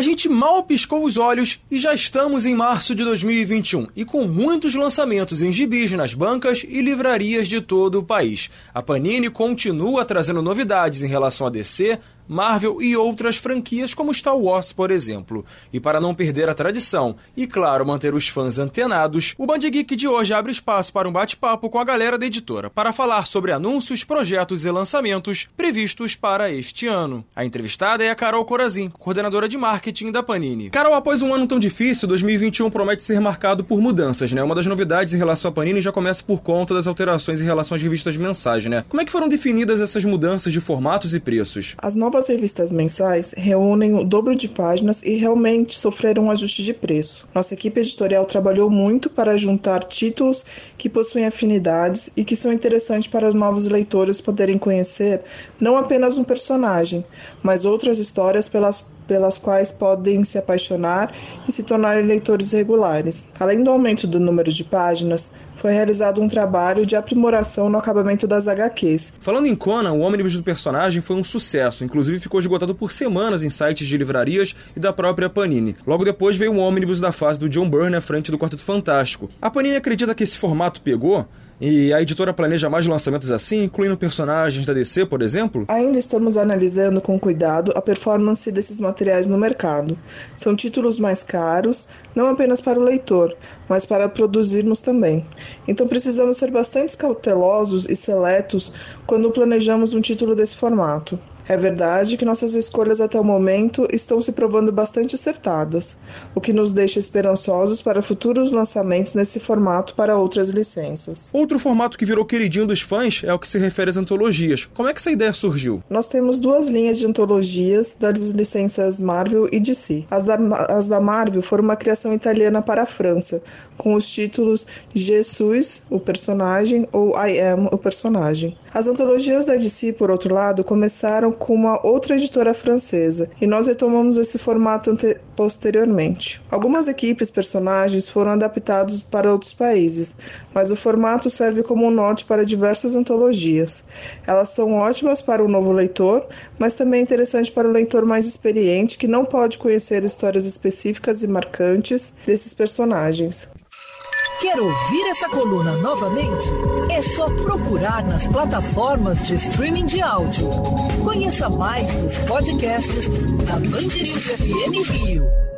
A gente mal piscou os olhos e já estamos em março de 2021 e com muitos lançamentos em gibis nas bancas e livrarias de todo o país. A Panini continua trazendo novidades em relação a DC, Marvel e outras franquias como Star Wars, por exemplo. E para não perder a tradição e, claro, manter os fãs antenados, o Band Geek de hoje abre espaço para um bate-papo com a galera da editora para falar sobre anúncios, projetos e lançamentos previstos para este ano. A entrevistada é a Carol Corazin, coordenadora de marketing da Panini. Carol, após um ano tão difícil, 2021 promete ser marcado por mudanças, né? Uma das novidades em relação à Panini já começa por conta das alterações em relação às revistas mensais, né? Como é que foram definidas essas mudanças de formatos e preços? As novas revistas mensais reúnem o dobro de páginas e realmente sofreram um ajuste de preço. Nossa equipe editorial trabalhou muito para juntar títulos que possuem afinidades e que são interessantes para os novos leitores poderem conhecer não apenas um personagem, mas outras histórias pelas, pelas quais podem se apaixonar e se tornarem leitores regulares. Além do aumento do número de páginas, foi realizado um trabalho de aprimoração no acabamento das HQs. Falando em Conan, o ônibus do personagem foi um sucesso, inclusive ficou esgotado por semanas em sites de livrarias e da própria Panini. Logo depois veio o ônibus da fase do John Byrne à frente do Quarteto Fantástico. A Panini acredita que esse formato pegou? E a editora planeja mais lançamentos assim, incluindo personagens da DC, por exemplo? Ainda estamos analisando com cuidado a performance desses materiais no mercado. São títulos mais caros, não apenas para o leitor, mas para produzirmos também. Então precisamos ser bastante cautelosos e seletos quando planejamos um título desse formato. É verdade que nossas escolhas até o momento estão se provando bastante acertadas, o que nos deixa esperançosos para futuros lançamentos nesse formato para outras licenças. Outro formato que virou queridinho dos fãs é o que se refere às antologias. Como é que essa ideia surgiu? Nós temos duas linhas de antologias das licenças Marvel e DC. As da, as da Marvel foram uma criação italiana para a França, com os títulos Jesus, o personagem, ou I Am, o personagem. As antologias da DC, por outro lado, começaram com uma outra editora francesa, e nós retomamos esse formato posteriormente. Algumas equipes personagens foram adaptados para outros países, mas o formato serve como um norte para diversas antologias. Elas são ótimas para o novo leitor, mas também interessante para o leitor mais experiente que não pode conhecer histórias específicas e marcantes desses personagens. Quer ouvir essa coluna novamente? É só procurar nas plataformas de streaming de áudio. Conheça mais dos podcasts da Band FM Rio.